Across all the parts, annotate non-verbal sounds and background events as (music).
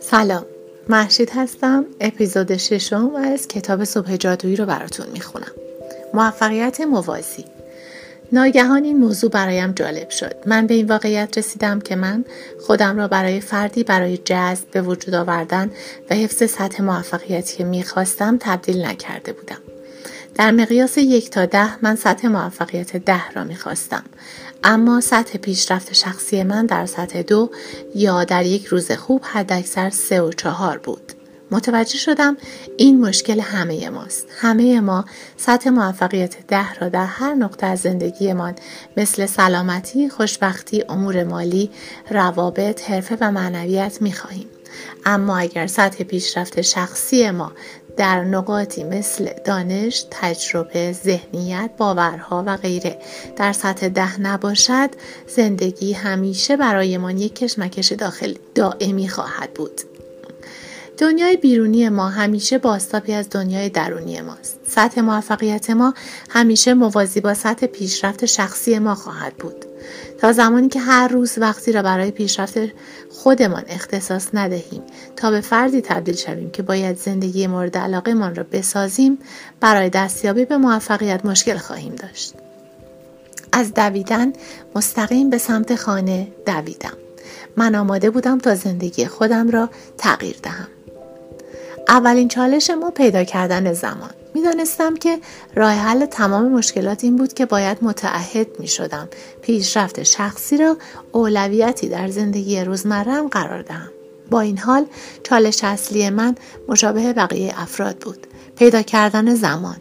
سلام. محشید هستم. اپیزود ششم از کتاب صبح جادویی رو براتون می‌خونم. موفقیت موازی. ناگهان این موضوع برایم جالب شد. من به این واقعیت رسیدم که من خودم را برای فردی برای جذب به وجود آوردن و حفظ سطح موفقیتی که می‌خواستم تبدیل نکرده بودم. در مقیاس یک تا ده من سطح موفقیت ده را می‌خواستم. اما سطح پیشرفت شخصی من در سطح دو یا در یک روز خوب حداکثر سه و چهار بود. متوجه شدم این مشکل همه ماست. همه ما سطح موفقیت ده را در هر نقطه از زندگیمان مثل سلامتی خوشبختی امور مالی روابط حرفه و معنویت می‌خواهیم. اما اگر سطح پیشرفت شخصی ما در نقاطی مثل دانش، تجربه، ذهنیت، باورها و غیره در سطح ده نباشد زندگی همیشه برایمان یک کشمکش داخل دائمی خواهد بود. دنیای بیرونی ما همیشه باستابی از دنیای درونی ماست. سطح موفقیت ما همیشه موازی با سطح پیشرفت شخصی ما خواهد بود. تا زمانی که هر روز وقتی را برای پیشرفت خودمان اختصاص ندهیم تا به فردی تبدیل شویم که باید زندگی مورد علاقه من را بسازیم برای دستیابی به موفقیت مشکل خواهیم داشت. از دویدن مستقیم به سمت خانه دویدم. من آماده بودم تا زندگی خودم را تغییر دهم. اولین چالش ما پیدا کردن زمان. می‌دانستم که راه حل تمام مشکلات این بود که باید متعهد می شدم پیشرفت شخصی را اولویتی در زندگی روزمرم قرار دهم. با این حال چالش اصلی من مشابه بقیه افراد بود. پیدا کردن زمان.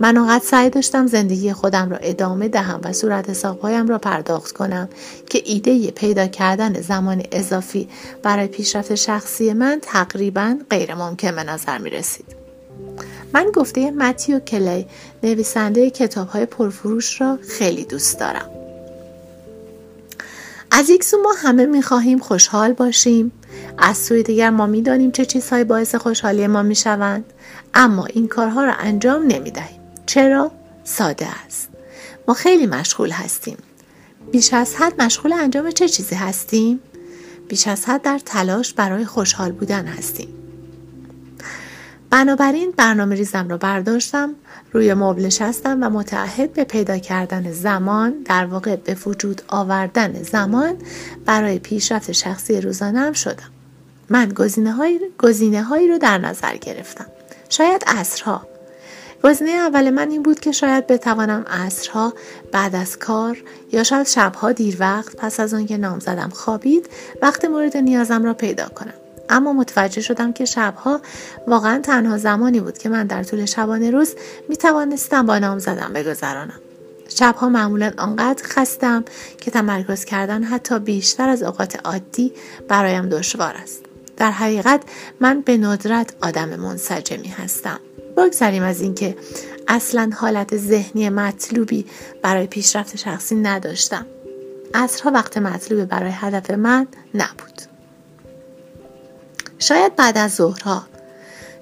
من اونقدر سعی داشتم زندگی خودم را ادامه دهم و صورت حسابهایم را پرداخت کنم که ایده پیدا کردن زمان اضافی برای پیشرفت شخصی من تقریبا غیر ممکن به نظر می رسید. من گفته متیو کلی نویسنده کتاب های پرفروش را خیلی دوست دارم. از یک سو ما همه می خواهیم خوشحال باشیم از سوی دیگر ما می‌دانیم چه چیزهایی باعث خوشحالی ما می شوند اما این کارها را انجام نمی دهیم. چرا؟ ساده است. ما خیلی مشغول هستیم. بیش از حد مشغول انجام چه چیزی هستیم؟ بیش از حد در تلاش برای خوشحال بودن هستیم. بنابراین برنامه ریزم را برداشتم روی مبل نشستم و متعهد به پیدا کردن زمان در واقع به وجود آوردن زمان برای پیشرفت شخصی روزانم شدم من گزینه هایی, رو در نظر گرفتم شاید اصرها گزینه اول من این بود که شاید بتوانم عصرها بعد از کار یا شاید شبها دیر وقت پس از آنکه نام زدم خوابید وقت مورد نیازم را پیدا کنم. اما متوجه شدم که شبها واقعا تنها زمانی بود که من در طول شبانه روز می توانستم با نام زدم بگذرانم. شبها معمولا آنقدر خستم که تمرکز کردن حتی بیشتر از اوقات عادی برایم دشوار است. در حقیقت من به ندرت آدم منسجمی هستم. بگذریم از اینکه اصلا حالت ذهنی مطلوبی برای پیشرفت شخصی نداشتم. اصرها وقت مطلوبی برای هدف من نبود. شاید بعد از ظهرها.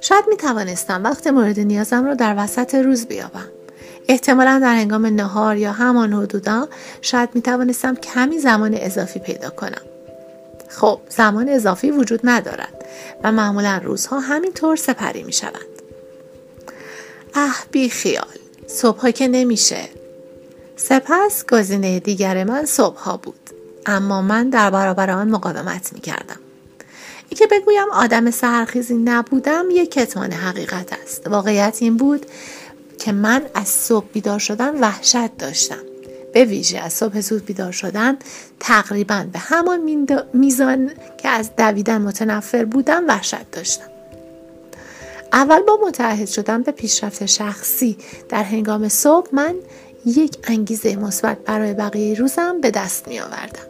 شاید می توانستم وقت مورد نیازم را در وسط روز بیابم. احتمالا در هنگام نهار یا همان حدودا شاید می توانستم کمی زمان اضافی پیدا کنم. خب زمان اضافی وجود ندارد و معمولا روزها همینطور سپری می شوند اه بی خیال. صبح که نمیشه. سپس گزینه دیگر من صبح بود. اما من در برابر آن مقاومت می کردم ای که بگویم آدم سرخیزی نبودم یک کتمان حقیقت است. واقعیت این بود که من از صبح بیدار شدن وحشت داشتم. به ویژه از صبح زود بیدار شدن تقریبا به همان میزان که از دویدن متنفر بودم وحشت داشتم. اول با متعهد شدن به پیشرفت شخصی در هنگام صبح من یک انگیزه مثبت برای بقیه روزم به دست می آوردم.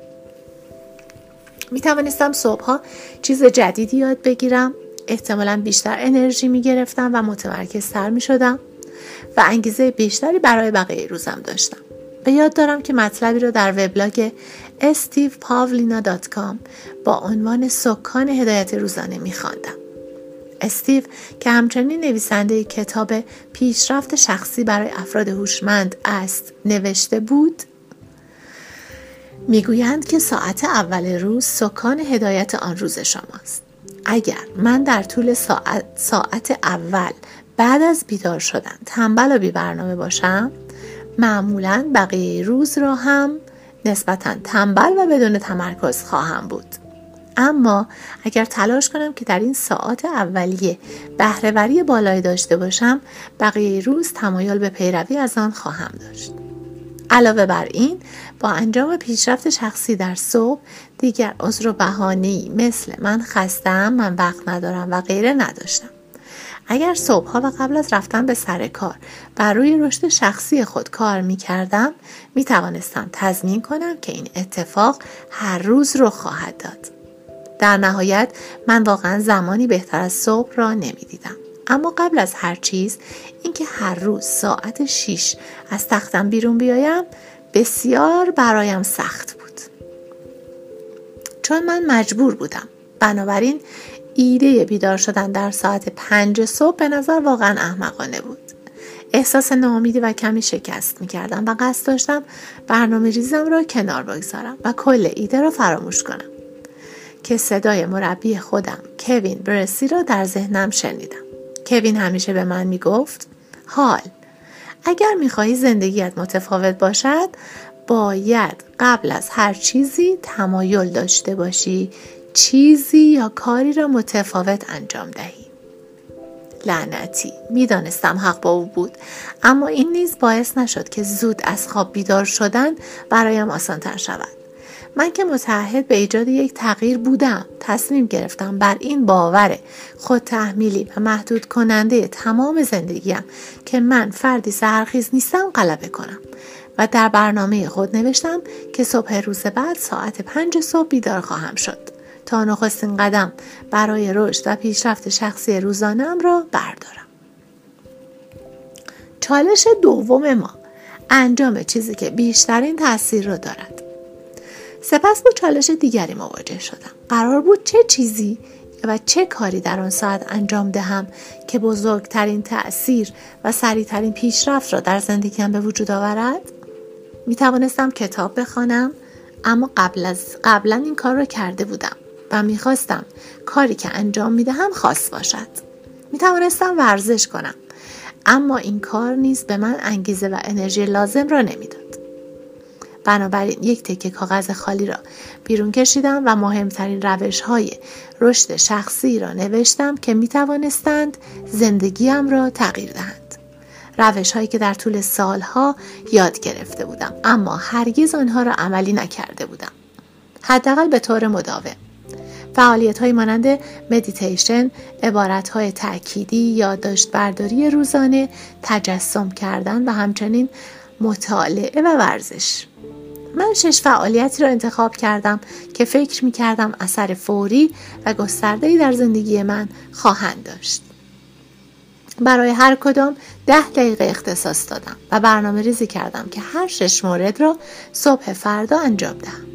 می توانستم صبحها چیز جدیدی یاد بگیرم احتمالا بیشتر انرژی می گرفتم و متمرکزتر می شدم و انگیزه بیشتری برای بقیه روزم داشتم. به یاد دارم که مطلبی رو در وبلاگ estevepavlina.com با عنوان سکان هدایت روزانه می خواندم. استیو که همچنین نویسنده کتاب پیشرفت شخصی برای افراد هوشمند است نوشته بود می‌گویند که ساعت اول روز سکان هدایت آن روز شماست. اگر من در طول ساعت, ساعت اول بعد از بیدار شدن تنبل و بی برنامه باشم معمولا بقیه روز را هم نسبتا تنبل و بدون تمرکز خواهم بود. اما اگر تلاش کنم که در این ساعات اولیه بهرهوری بالایی داشته باشم بقیه روز تمایل به پیروی از آن خواهم داشت علاوه بر این با انجام پیشرفت شخصی در صبح دیگر عذر و بهانه‌ای مثل من خستم من وقت ندارم و غیره نداشتم اگر صبحها و قبل از رفتن به سر کار بر روی رشد شخصی خود کار می کردم می توانستم تضمین کنم که این اتفاق هر روز رو خواهد داد. در نهایت من واقعا زمانی بهتر از صبح را نمی دیدم. اما قبل از هر چیز اینکه هر روز ساعت 6 از تختم بیرون بیایم بسیار برایم سخت بود. چون من مجبور بودم. بنابراین ایده بیدار شدن در ساعت پنج صبح به نظر واقعا احمقانه بود. احساس ناامیدی و کمی شکست می کردم و قصد داشتم برنامه ریزم را کنار بگذارم و کل ایده را فراموش کنم. که صدای مربی خودم کوین برسی را در ذهنم شنیدم. کوین همیشه به من می گفت حال اگر می خواهی زندگیت متفاوت باشد باید قبل از هر چیزی تمایل داشته باشی چیزی یا کاری را متفاوت انجام دهی. لعنتی می‌دانستم حق با او بود اما این نیز باعث نشد که زود از خواب بیدار شدن برایم آسانتر شود. من که متعهد به ایجاد یک تغییر بودم تصمیم گرفتم بر این باور خود تحمیلی و محدود کننده تمام زندگیم که من فردی سرخیز نیستم غلبه کنم و در برنامه خود نوشتم که صبح روز بعد ساعت پنج صبح بیدار خواهم شد تا نخستین قدم برای رشد و پیشرفت شخصی روزانم را بردارم. چالش دوم ما انجام چیزی که بیشترین تاثیر را دارد. سپس با چالش دیگری مواجه شدم. قرار بود چه چیزی و چه کاری در آن ساعت انجام دهم که بزرگترین تأثیر و سریعترین پیشرفت را در زندگیم به وجود آورد؟ می توانستم کتاب بخوانم اما قبل از قبلا این کار را کرده بودم و می‌خواستم کاری که انجام می‌دهم خاص باشد. می توانستم ورزش کنم اما این کار نیز به من انگیزه و انرژی لازم را نمی‌داد. بنابراین یک تکه کاغذ خالی را بیرون کشیدم و مهمترین روش های رشد شخصی را نوشتم که می توانستند زندگیم را تغییر دهند. روش هایی که در طول سالها یاد گرفته بودم اما هرگز آنها را عملی نکرده بودم. حداقل به طور مداوم. فعالیت های مانند مدیتیشن، عبارت های تأکیدی، یادداشت برداری روزانه، تجسم کردن و همچنین مطالعه و ورزش. من شش فعالیتی را انتخاب کردم که فکر می کردم اثر فوری و گستردهی در زندگی من خواهند داشت. برای هر کدام ده دقیقه اختصاص دادم و برنامه ریزی کردم که هر شش مورد را صبح فردا انجام دهم.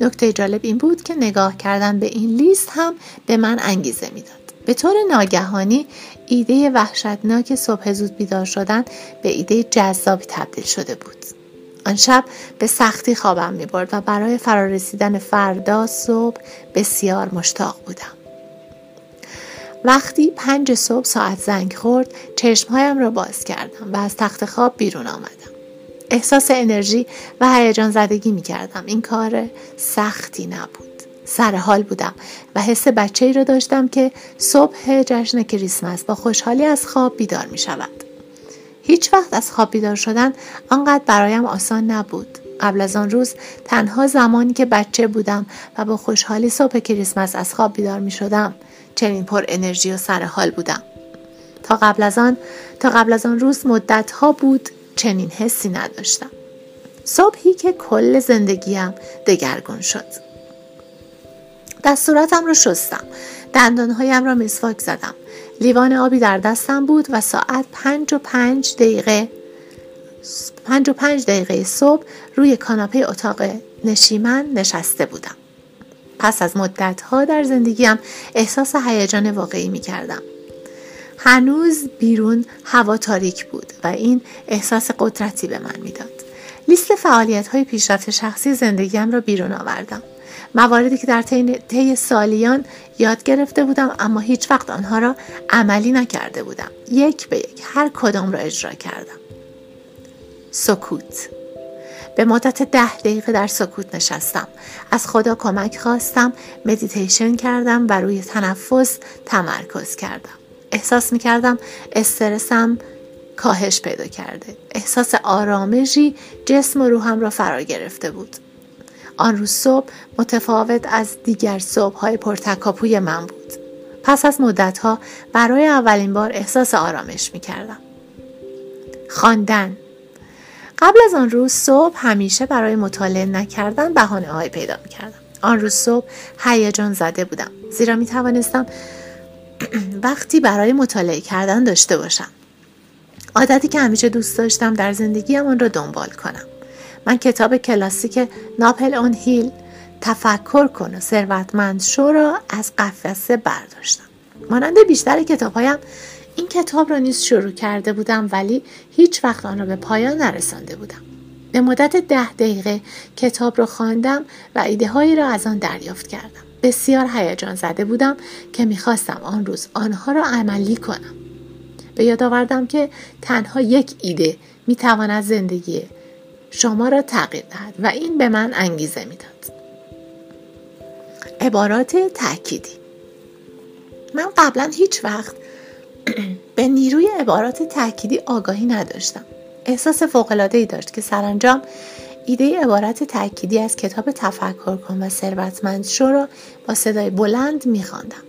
نکته جالب این بود که نگاه کردن به این لیست هم به من انگیزه می‌داد. به طور ناگهانی ایده وحشتناک صبح زود بیدار شدن به ایده جذابی تبدیل شده بود. آن شب به سختی خوابم می برد و برای فرارسیدن فردا صبح بسیار مشتاق بودم. وقتی پنج صبح ساعت زنگ خورد چشمهایم را باز کردم و از تخت خواب بیرون آمدم. احساس انرژی و هیجان زدگی می کردم. این کار سختی نبود. سر حال بودم و حس بچه ای را داشتم که صبح جشن کریسمس با خوشحالی از خواب بیدار می شود. هیچ وقت از خواب بیدار شدن آنقدر برایم آسان نبود. قبل از آن روز تنها زمانی که بچه بودم و با خوشحالی صبح کریسمس از خواب بیدار می شدم چنین پر انرژی و سر حال بودم. تا قبل از آن تا قبل از آن روز مدت ها بود چنین حسی نداشتم. صبحی که کل زندگیم دگرگون شد. دستوراتم را شستم. دندانهایم را مسواک زدم. لیوان آبی در دستم بود و ساعت پنج و پنج دقیقه پنج و پنج دقیقه صبح روی کاناپه اتاق نشیمن نشسته بودم. پس از مدت ها در زندگیم احساس هیجان واقعی می کردم. هنوز بیرون هوا تاریک بود و این احساس قدرتی به من می‌داد. لیست فعالیت های پیشرفت شخصی زندگیم را بیرون آوردم مواردی که در طی سالیان یاد گرفته بودم اما هیچ وقت آنها را عملی نکرده بودم. یک به یک هر کدام را اجرا کردم. سکوت. به مدت ده دقیقه در سکوت نشستم. از خدا کمک خواستم مدیتیشن کردم و روی تنفس تمرکز کردم. احساس می کردم استرسم کاهش پیدا کرده. احساس آرامشی جسم و روحم را فرا گرفته بود. آن روز صبح متفاوت از دیگر صبح های پرتکاپوی من بود. پس از مدت ها برای اولین بار احساس آرامش می کردم خواندن. قبل از آن روز صبح همیشه برای مطالعه نکردن بهانه های پیدا می کردم آن روز صبح هیجان زده بودم. زیرا می توانستم (clears throat) وقتی برای مطالعه کردن داشته باشم. عادتی که همیشه دوست داشتم در زندگیم آن را دنبال کنم. من کتاب کلاسیک ناپل اون هیل تفکر کن و ثروتمند شو را از قفسه برداشتم. مانند بیشتر کتابهایم این کتاب را نیز شروع کرده بودم ولی هیچ وقت آن را به پایان نرسانده بودم. به مدت ده دقیقه کتاب را خواندم و ایده هایی را از آن دریافت کردم. بسیار هیجان زده بودم که می‌خواستم آن روز آنها را عملی کنم. به یاد آوردم که تنها یک ایده می‌تواند زندگی شما را تغییر دهد و این به من انگیزه می‌داد. عبارات تأکیدی. من قبلا هیچ وقت (clears throat) به نیروی عبارات تأکیدی آگاهی نداشتم. احساس ای داشت که سرانجام ایده عبارت تأکیدی از کتاب تفکر کن و ثروتمند شو را با صدای بلند میخواندم.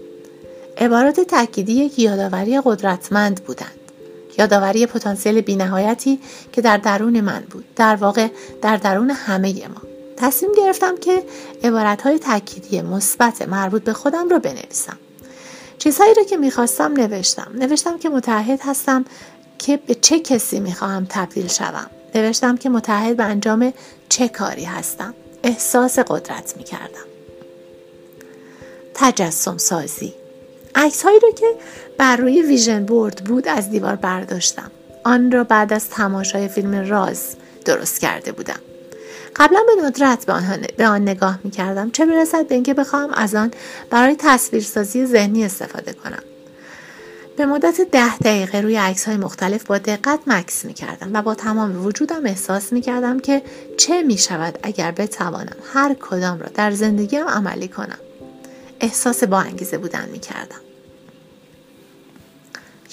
عبارات تأکیدی یک یادآوری قدرتمند بودند. یادآوری پتانسیل بینهایتی که در درون من بود. در واقع در درون همه ما. تصمیم گرفتم که عبارتهای تأکیدی مثبت مربوط به خودم را بنویسم. چیزهایی را که می‌خواستم نوشتم. نوشتم که متحد هستم که به چه کسی می‌خواهم تبدیل شوم. نوشتم که متحد به انجام چه کاری هستم. احساس قدرت می‌کردم. تجسم سازی عکس هایی رو که بر روی ویژن بورد بود از دیوار برداشتم. آن را بعد از تماشای فیلم راز درست کرده بودم. قبلا به ندرت به, به آن نگاه می کردم چه برسد به اینکه بخواهم از آن برای تصویرسازی ذهنی استفاده کنم. به مدت ده دقیقه روی عکس های مختلف با دقت مکس می کردم و با تمام وجودم احساس می کردم که چه می شود اگر بتوانم هر کدام را در زندگیم عملی کنم. احساس با انگیزه بودن می کردم.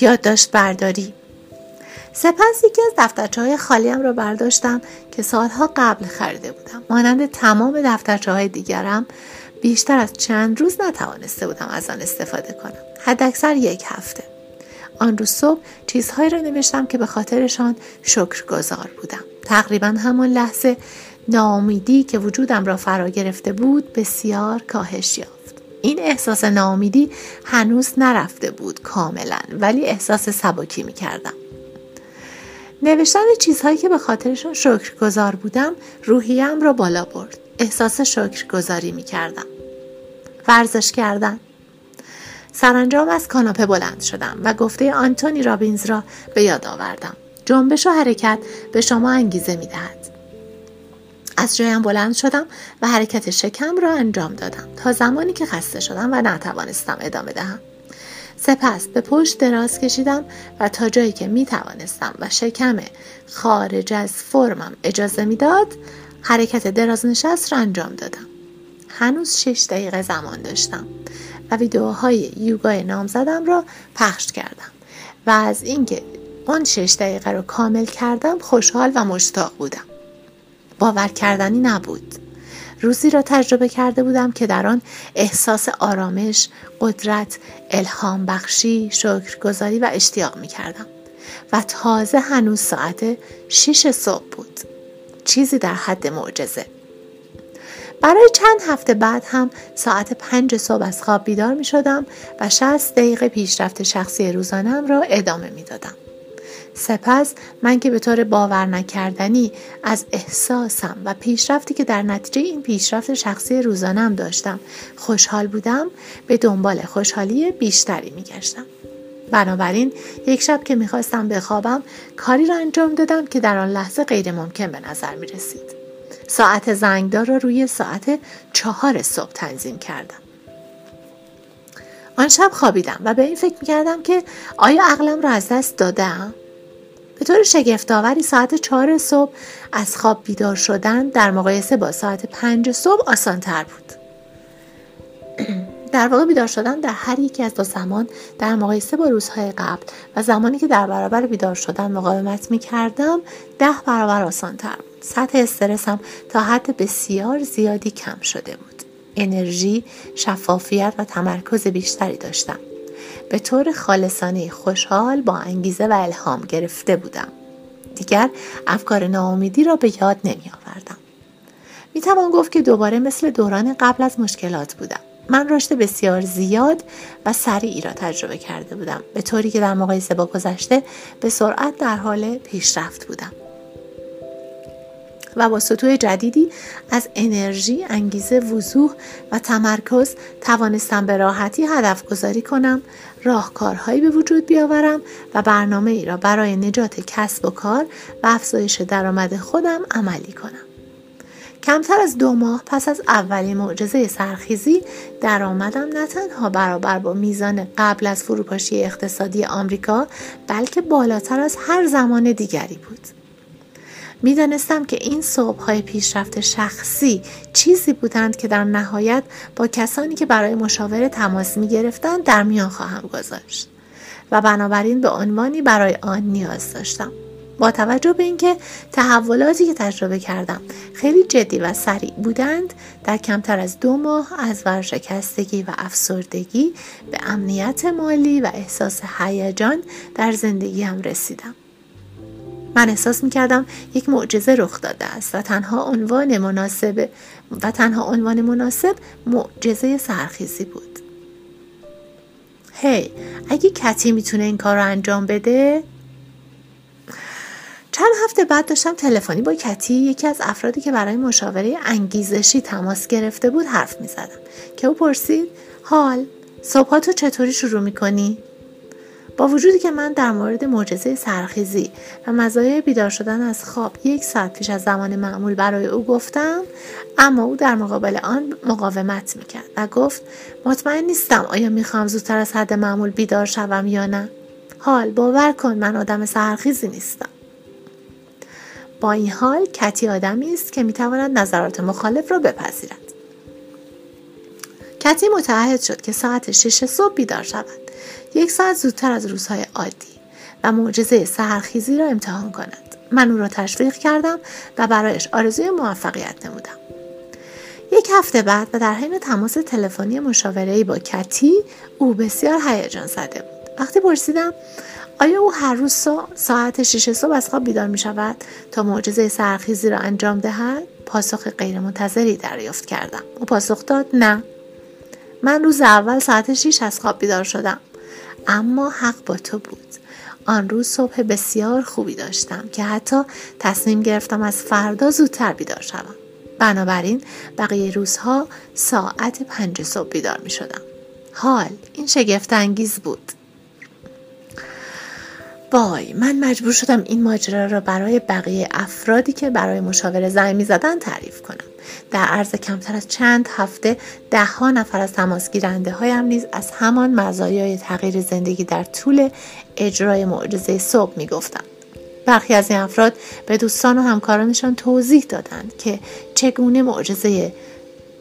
یادداشت برداری. سپس یکی از دفترچه های خالیم را برداشتم که سالها قبل خریده بودم. مانند تمام دفترچه های دیگرم بیشتر از چند روز نتوانسته بودم از آن استفاده کنم. حداکثر یک هفته. آن روز صبح چیزهایی را نوشتم که به خاطرشان شکرگزار بودم. تقریبا همان لحظه ناامیدی که وجودم را فرا گرفته بود بسیار کاهش یافت. این احساس ناامیدی هنوز نرفته بود کاملا ولی احساس سبکی می کردم. نوشتن چیزهایی که به خاطرشون شکرگزار بودم روحیم را بالا برد. احساس شکرگزاری می کردم. ورزش کردن. سرانجام از کاناپه بلند شدم و گفته آنتونی رابینز را به یاد آوردم. جنبش و حرکت به شما انگیزه می دهد. از جایم بلند شدم و حرکت شکم را انجام دادم تا زمانی که خسته شدم و نتوانستم ادامه دهم. سپس به پشت دراز کشیدم و تا جایی که می توانستم و شکم خارج از فرمم اجازه می‌داد حرکت دراز نشست را انجام دادم. هنوز شش دقیقه زمان داشتم و ویدیوهای یوگای نام زدم را پخش کردم و از اینکه آن شش دقیقه را کامل کردم خوشحال و مشتاق بودم. باور کردنی نبود. روزی را تجربه کرده بودم که در آن احساس آرامش، قدرت، الهام بخشی، شکرگزاری و اشتیاق می کردم. و تازه هنوز ساعت شیش صبح بود. چیزی در حد معجزه. برای چند هفته بعد هم ساعت پنج صبح از خواب بیدار می شدم و 60 دقیقه پیشرفت شخصی روزانم را ادامه می دادم. سپس من که به طور باور نکردنی از احساسم و پیشرفتی که در نتیجه این پیشرفت شخصی روزانم داشتم خوشحال بودم به دنبال خوشحالی بیشتری میگشتم بنابراین یک شب که می‌خواستم بخوابم کاری را انجام دادم که در آن لحظه غیر ممکن به نظر می رسید. ساعت زنگدار را روی ساعت چهار صبح تنظیم کردم. آن شب خوابیدم و به این فکر می‌کردم که آیا عقلم را از دست دادم؟ به طور شگفتآوری ساعت چهار صبح از خواب بیدار شدن در مقایسه با ساعت پنج صبح آسانتر بود. در واقع بیدار شدن در هر یکی از دو زمان در مقایسه با روزهای قبل و زمانی که در برابر بیدار شدن مقاومت می کردم ده برابر آسانتر بود. سطح استرسم تا حد بسیار زیادی کم شده بود. انرژی، شفافیت و تمرکز بیشتری داشتم. به طور خالصانه خوشحال با انگیزه و الهام گرفته بودم. دیگر افکار ناامیدی را به یاد نمی آوردم. می توان گفت که دوباره مثل دوران قبل از مشکلات بودم. من رشد بسیار زیاد و سریعی را تجربه کرده بودم به طوری که در مقایسه با گذشته به سرعت در حال پیشرفت بودم و با سطوح جدیدی از انرژی، انگیزه، وضوح و تمرکز توانستم به راحتی هدف گذاری کنم، راهکارهایی به وجود بیاورم و برنامه ای را برای نجات کسب و کار و افزایش درآمد خودم عملی کنم. کمتر از دو ماه پس از اولین معجزه سرخیزی درآمدم نه تنها برابر با میزان قبل از فروپاشی اقتصادی آمریکا بلکه بالاتر از هر زمان دیگری بود می‌دانستم که این صبح های پیشرفت شخصی چیزی بودند که در نهایت با کسانی که برای مشاوره تماس می گرفتند در میان خواهم گذاشت و بنابراین به عنوانی برای آن نیاز داشتم. با توجه به اینکه تحولاتی که تجربه کردم خیلی جدی و سریع بودند در کمتر از دو ماه از ورشکستگی و افسردگی به امنیت مالی و احساس هیجان در زندگیم رسیدم. من احساس می کردم یک معجزه رخ داده است و تنها عنوان مناسب و تنها عنوان مناسب معجزه سرخیزی بود. هی hey, اگه کتی می‌تونه این کار رو انجام بده چند هفته بعد داشتم تلفنی با کتی یکی از افرادی که برای مشاوره انگیزشی تماس گرفته بود حرف می زدم که او پرسید حال صبح تو چطوری شروع می کنی؟ با وجودی که من در مورد معجزه سرخیزی و مزایای بیدار شدن از خواب یک ساعت پیش از زمان معمول برای او گفتم اما او در مقابل آن مقاومت می‌کرد و گفت مطمئن نیستم آیا می‌خوام زودتر از حد معمول بیدار شوم یا نه. حال باور کن من آدم سرخیزی نیستم. با این حال کتی آدمی است که می‌تواند نظرات مخالف را بپذیرد. کتی متعهد شد که ساعت شش صبح بیدار شود. یک ساعت زودتر از روزهای عادی و معجزه سهرخیزی را امتحان کند من او را تشویق کردم و برایش آرزوی موفقیت نمودم یک هفته بعد و در حین تماس تلفنی مشاورهای با کتی او بسیار هیجان زده بود وقتی پرسیدم آیا او هر روز ساعت شش صبح از خواب بیدار می شود تا معجزه سرخیزی را انجام دهد؟ پاسخ غیرمنتظری دریافت کردم. او پاسخ داد نه. من روز اول ساعت 6 از خواب بیدار شدم. اما حق با تو بود. آن روز صبح بسیار خوبی داشتم که حتی تصمیم گرفتم از فردا زودتر بیدار شوم. بنابراین بقیه روزها ساعت پنج صبح بیدار می شدم. حال این شگفت انگیز بود. وای من مجبور شدم این ماجرا را برای بقیه افرادی که برای مشاوره زنگ می زدن تعریف کنم در عرض کمتر از چند هفته ده ها نفر از تماسگیرنده هایم نیز از همان مزایای تغییر زندگی در طول اجرای معجزه صبح می گفتم. برخی از این افراد به دوستان و همکارانشان توضیح دادند که چگونه معجزه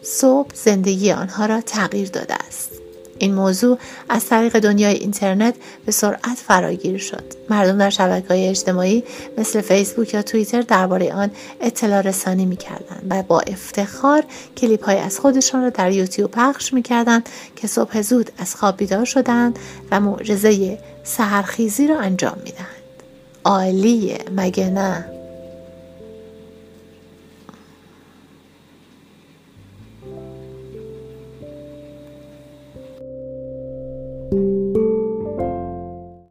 صبح زندگی آنها را تغییر داده است این موضوع از طریق دنیای اینترنت به سرعت فراگیر شد. مردم در شبکه های اجتماعی مثل فیسبوک یا توییتر درباره آن اطلاع رسانی می‌کردند و با افتخار کلیپ های از خودشان را در یوتیوب پخش می‌کردند که صبح زود از خواب بیدار شدند و معجزه سهرخیزی را انجام می‌دهند. عالیه مگه نه؟